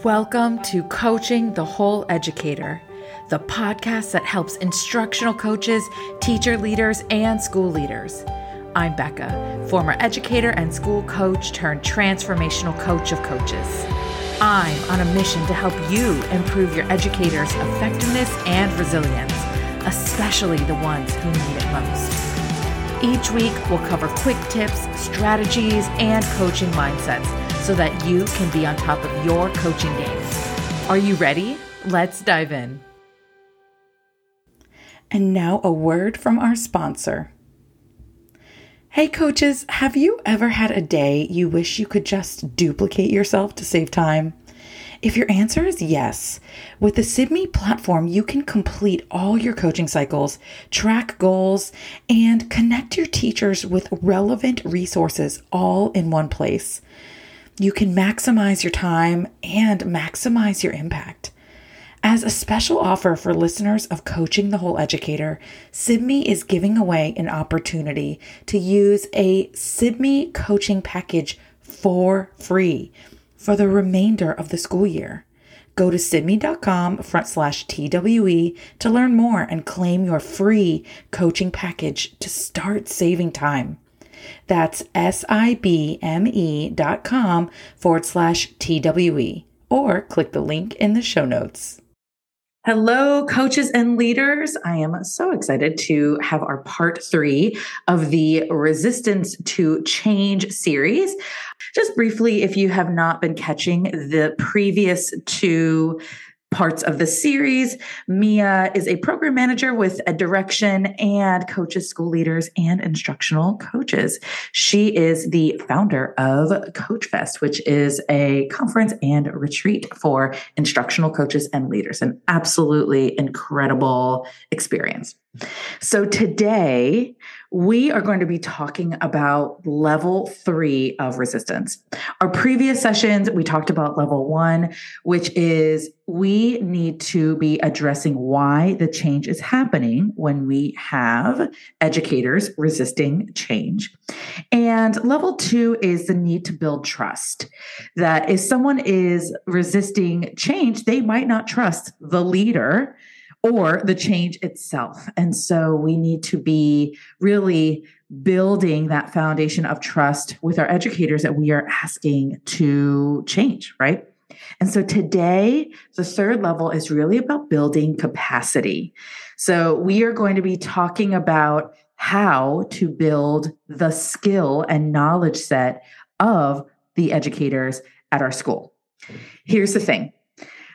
Welcome to Coaching the Whole Educator, the podcast that helps instructional coaches, teacher leaders, and school leaders. I'm Becca, former educator and school coach turned transformational coach of coaches. I'm on a mission to help you improve your educators' effectiveness and resilience, especially the ones who need it most. Each week, we'll cover quick tips, strategies, and coaching mindsets so that you can be on top of your coaching game. Are you ready? Let's dive in. And now, a word from our sponsor. Hey, coaches, have you ever had a day you wish you could just duplicate yourself to save time? If your answer is yes, with the Sibme platform, you can complete all your coaching cycles, track goals, and connect your teachers with relevant resources all in one place you can maximize your time and maximize your impact. As a special offer for listeners of Coaching the Whole Educator, Sibme is giving away an opportunity to use a Sibme coaching package for free for the remainder of the school year. Go to sibme.com front slash TWE to learn more and claim your free coaching package to start saving time. That's S-I-B-M-E dot com forward slash T-W-E or click the link in the show notes. Hello, coaches and leaders. I am so excited to have our part three of the Resistance to Change series. Just briefly, if you have not been catching the previous two parts of the series. Mia is a program manager with a direction and coaches school leaders and instructional coaches. She is the founder of Coach Fest, which is a conference and retreat for instructional coaches and leaders. An absolutely incredible experience. So today we are going to be talking about level three of resistance. Our previous sessions, we talked about level one, which is we need to be addressing why the change is happening when we have educators resisting change. And level two is the need to build trust. That if someone is resisting change, they might not trust the leader or the change itself. And so we need to be really building that foundation of trust with our educators that we are asking to change, right? And so today, the third level is really about building capacity. So we are going to be talking about how to build the skill and knowledge set of the educators at our school. Here's the thing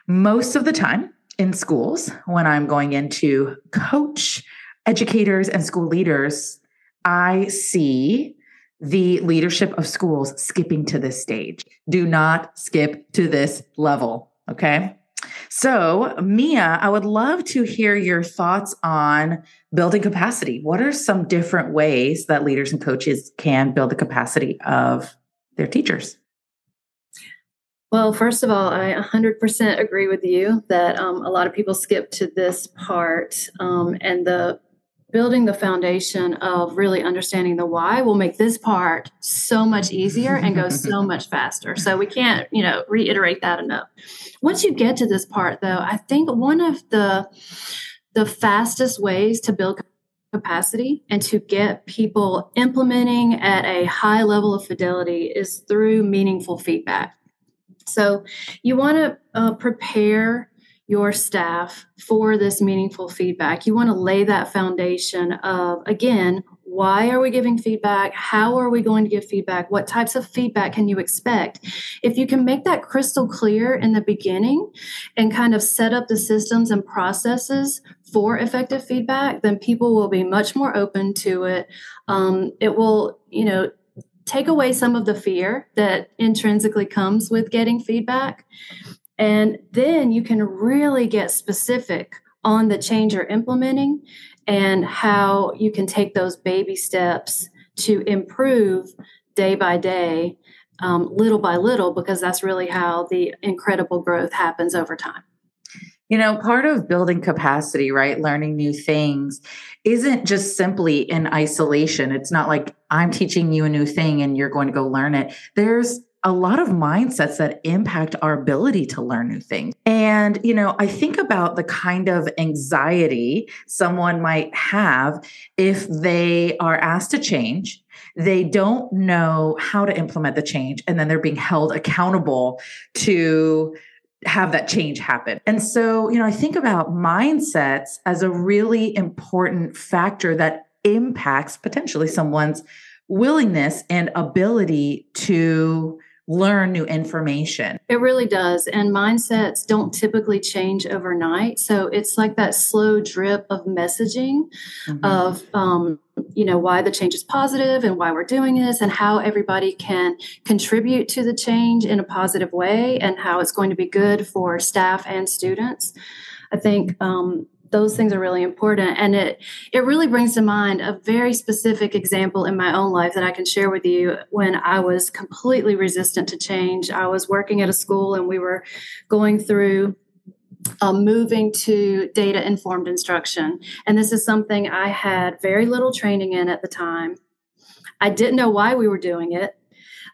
most of the time, in schools when I'm going into coach educators and school leaders, I see the leadership of schools skipping to this stage. Do not skip to this level. Okay. So, Mia, I would love to hear your thoughts on building capacity. What are some different ways that leaders and coaches can build the capacity of their teachers? Well, first of all, I 100% agree with you that um, a lot of people skip to this part, um, and the building the foundation of really understanding the why will make this part so much easier and go so much faster. So we can't, you know, reiterate that enough. Once you get to this part, though, I think one of the the fastest ways to build capacity and to get people implementing at a high level of fidelity is through meaningful feedback. So you want to uh, prepare your staff for this meaningful feedback. You want to lay that foundation of, again, why are we giving feedback? How are we going to give feedback? What types of feedback can you expect? If you can make that crystal clear in the beginning and kind of set up the systems and processes for effective feedback, then people will be much more open to it. Um, it will, you know, take away some of the fear that intrinsically comes with getting feedback. And then you can really get specific on the change you're implementing and how you can take those baby steps to improve day by day, um, little by little, because that's really how the incredible growth happens over time. You know, part of building capacity, right? Learning new things isn't just simply in isolation. It's not like I'm teaching you a new thing and you're going to go learn it. There's a lot of mindsets that impact our ability to learn new things. And, you know, I think about the kind of anxiety someone might have if they are asked to change. They don't know how to implement the change, and then they're being held accountable to have that change happen. And so, you know, I think about mindsets as a really important factor that impacts potentially someone's willingness and ability to learn new information. It really does. And mindsets don't typically change overnight. So it's like that slow drip of messaging mm-hmm. of, um, you know, why the change is positive and why we're doing this and how everybody can contribute to the change in a positive way and how it's going to be good for staff and students. I think um, those things are really important and it it really brings to mind a very specific example in my own life that I can share with you when I was completely resistant to change. I was working at a school and we were going through um, moving to data informed instruction. And this is something I had very little training in at the time. I didn't know why we were doing it.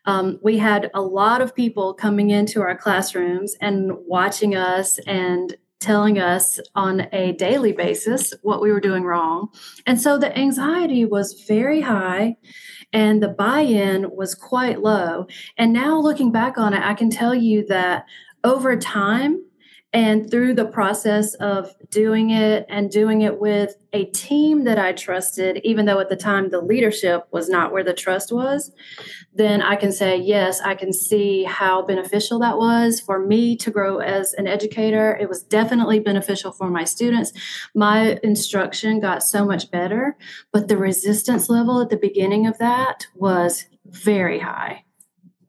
Um, we had a lot of people coming into our classrooms and watching us and telling us on a daily basis what we were doing wrong. And so the anxiety was very high and the buy in was quite low. And now looking back on it, I can tell you that over time, and through the process of doing it and doing it with a team that I trusted, even though at the time the leadership was not where the trust was, then I can say, yes, I can see how beneficial that was for me to grow as an educator. It was definitely beneficial for my students. My instruction got so much better, but the resistance level at the beginning of that was very high.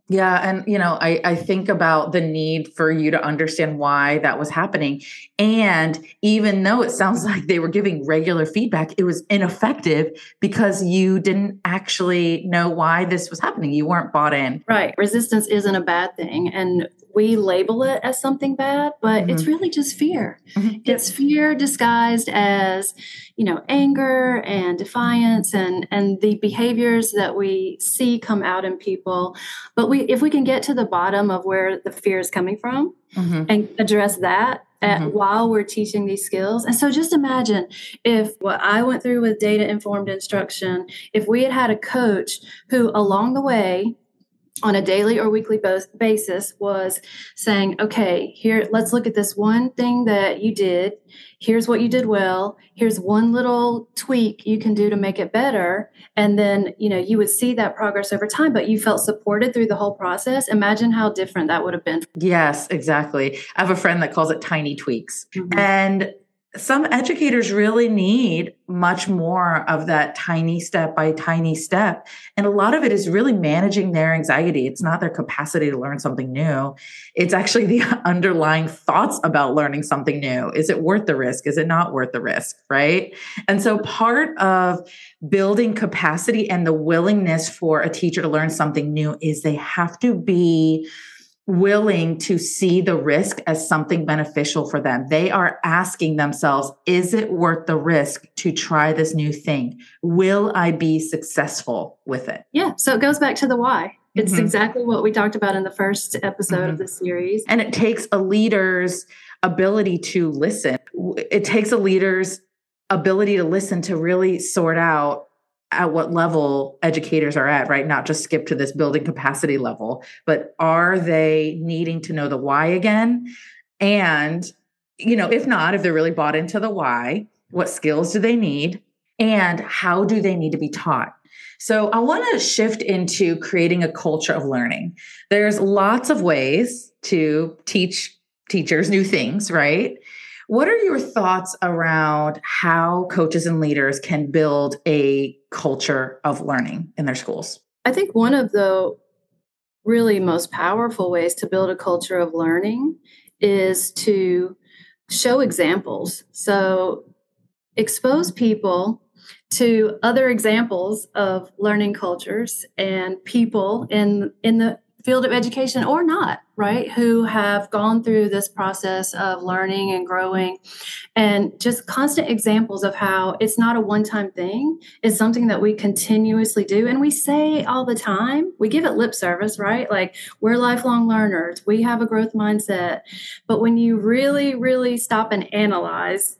Yeah. And, you know, I, I think about the need for you to understand why that was happening. And even though it sounds like they were giving regular feedback, it was ineffective because you didn't actually know why this was happening. You weren't bought in. Right. Resistance isn't a bad thing. And we label it as something bad, but mm-hmm. it's really just fear. Mm-hmm. It's fear disguised as, you know, anger and defiance and and the behaviors that we see come out in people. But we if we can get to the bottom of where the fear is coming from mm-hmm. and address that at, mm-hmm. while we're teaching these skills. And so just imagine if what I went through with data informed instruction, if we had had a coach who along the way on a daily or weekly basis was saying, okay, here, let's look at this one thing that you did. Here's what you did well. Here's one little tweak you can do to make it better. And then, you know, you would see that progress over time, but you felt supported through the whole process. Imagine how different that would have been. Yes, exactly. I have a friend that calls it tiny tweaks. Mm-hmm. And some educators really need much more of that tiny step by tiny step. And a lot of it is really managing their anxiety. It's not their capacity to learn something new. It's actually the underlying thoughts about learning something new. Is it worth the risk? Is it not worth the risk? Right. And so part of building capacity and the willingness for a teacher to learn something new is they have to be willing to see the risk as something beneficial for them. They are asking themselves, is it worth the risk to try this new thing? Will I be successful with it? Yeah. So it goes back to the why. It's mm-hmm. exactly what we talked about in the first episode mm-hmm. of the series. And it takes a leader's ability to listen. It takes a leader's ability to listen to really sort out at what level educators are at, right? Not just skip to this building capacity level, but are they needing to know the why again? And, you know, if not, if they're really bought into the why, what skills do they need? And how do they need to be taught? So I want to shift into creating a culture of learning. There's lots of ways to teach teachers new things, right? What are your thoughts around how coaches and leaders can build a culture of learning in their schools? I think one of the really most powerful ways to build a culture of learning is to show examples. So, expose people to other examples of learning cultures and people in in the field of education or not, right? Who have gone through this process of learning and growing and just constant examples of how it's not a one time thing. It's something that we continuously do. And we say all the time, we give it lip service, right? Like we're lifelong learners, we have a growth mindset. But when you really, really stop and analyze,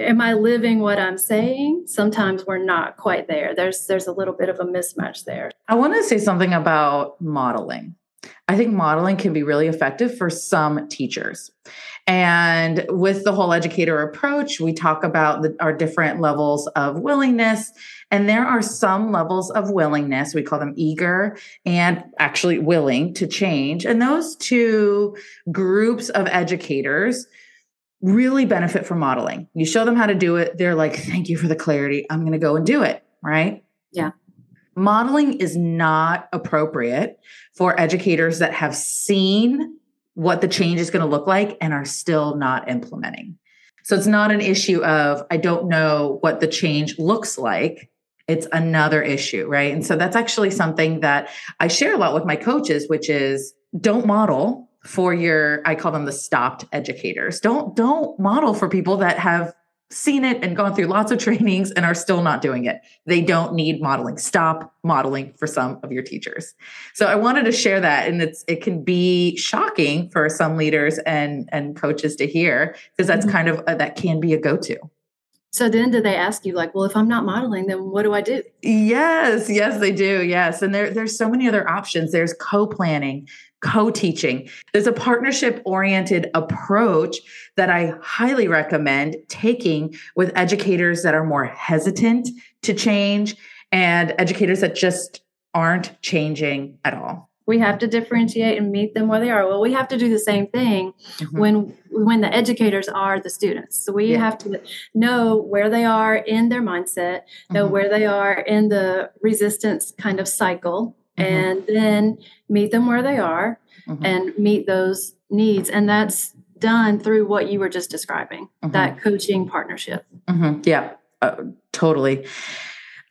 am I living what I'm saying? Sometimes we're not quite there. There's there's a little bit of a mismatch there. I want to say something about modeling. I think modeling can be really effective for some teachers. And with the whole educator approach, we talk about the, our different levels of willingness. And there are some levels of willingness, we call them eager and actually willing to change. And those two groups of educators really benefit from modeling. You show them how to do it, they're like, thank you for the clarity. I'm going to go and do it. Right. Yeah. Modeling is not appropriate for educators that have seen what the change is going to look like and are still not implementing. So it's not an issue of, I don't know what the change looks like. It's another issue, right? And so that's actually something that I share a lot with my coaches, which is don't model for your i call them the stopped educators don't don't model for people that have seen it and gone through lots of trainings and are still not doing it they don't need modeling stop modeling for some of your teachers so i wanted to share that and it's it can be shocking for some leaders and and coaches to hear because that's mm-hmm. kind of a, that can be a go-to so then do they ask you like, well, if I'm not modeling, then what do I do? Yes, yes, they do. Yes. And there, there's so many other options. There's co-planning, co-teaching. There's a partnership oriented approach that I highly recommend taking with educators that are more hesitant to change and educators that just aren't changing at all we have to differentiate and meet them where they are well we have to do the same thing mm-hmm. when when the educators are the students so we yeah. have to know where they are in their mindset know mm-hmm. where they are in the resistance kind of cycle mm-hmm. and then meet them where they are mm-hmm. and meet those needs and that's done through what you were just describing mm-hmm. that coaching partnership mm-hmm. yeah uh, totally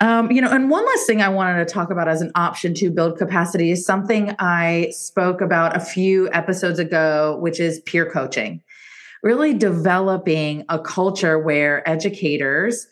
um, you know, and one last thing I wanted to talk about as an option to build capacity is something I spoke about a few episodes ago, which is peer coaching. Really developing a culture where educators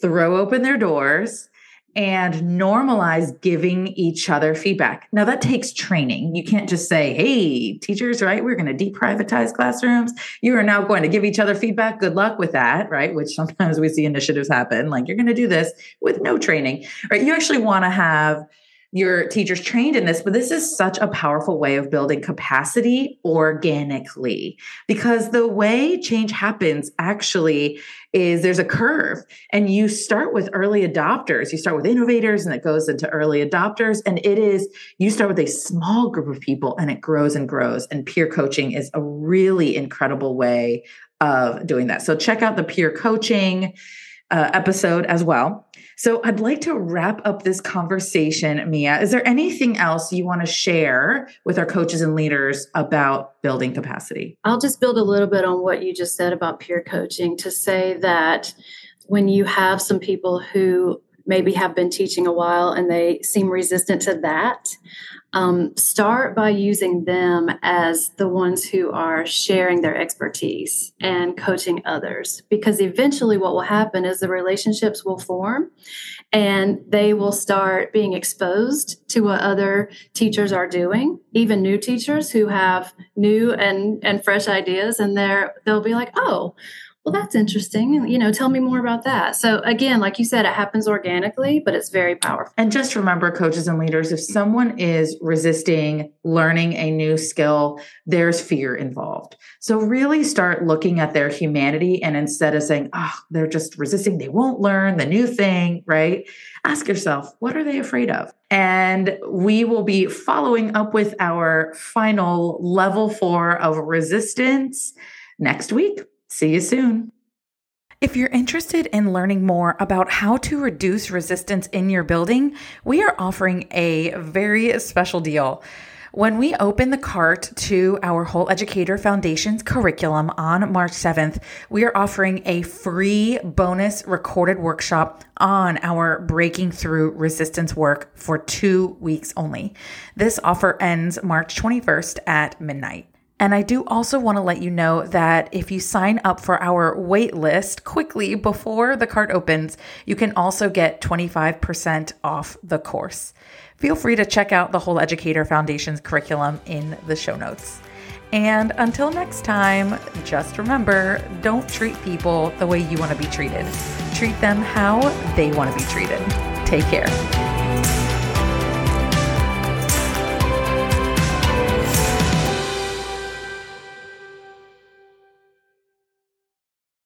throw open their doors and normalize giving each other feedback. Now that takes training. You can't just say, "Hey, teachers, right? We're going to deprivatize classrooms. You are now going to give each other feedback. Good luck with that." Right? Which sometimes we see initiatives happen like you're going to do this with no training. Right? You actually want to have your teachers trained in this, but this is such a powerful way of building capacity organically because the way change happens actually is there's a curve and you start with early adopters. You start with innovators and it goes into early adopters. And it is, you start with a small group of people and it grows and grows. And peer coaching is a really incredible way of doing that. So check out the peer coaching uh, episode as well. So I'd like to wrap up this conversation, Mia. Is there anything else you want to share with our coaches and leaders about building capacity? I'll just build a little bit on what you just said about peer coaching to say that when you have some people who maybe have been teaching a while and they seem resistant to that, um, start by using them as the ones who are sharing their expertise and coaching others. Because eventually, what will happen is the relationships will form and they will start being exposed to what other teachers are doing, even new teachers who have new and, and fresh ideas. And they're, they'll be like, oh, well that's interesting. You know tell me more about that. So again like you said it happens organically but it's very powerful. And just remember coaches and leaders if someone is resisting learning a new skill there's fear involved. So really start looking at their humanity and instead of saying oh they're just resisting they won't learn the new thing right? Ask yourself what are they afraid of? And we will be following up with our final level four of resistance next week See you soon. If you're interested in learning more about how to reduce resistance in your building, we are offering a very special deal. When we open the cart to our Whole Educator Foundations curriculum on March 7th, we are offering a free bonus recorded workshop on our Breaking Through Resistance work for two weeks only. This offer ends March 21st at midnight. And I do also want to let you know that if you sign up for our wait list quickly before the cart opens, you can also get 25% off the course. Feel free to check out the Whole Educator Foundations curriculum in the show notes. And until next time, just remember don't treat people the way you want to be treated. Treat them how they want to be treated. Take care.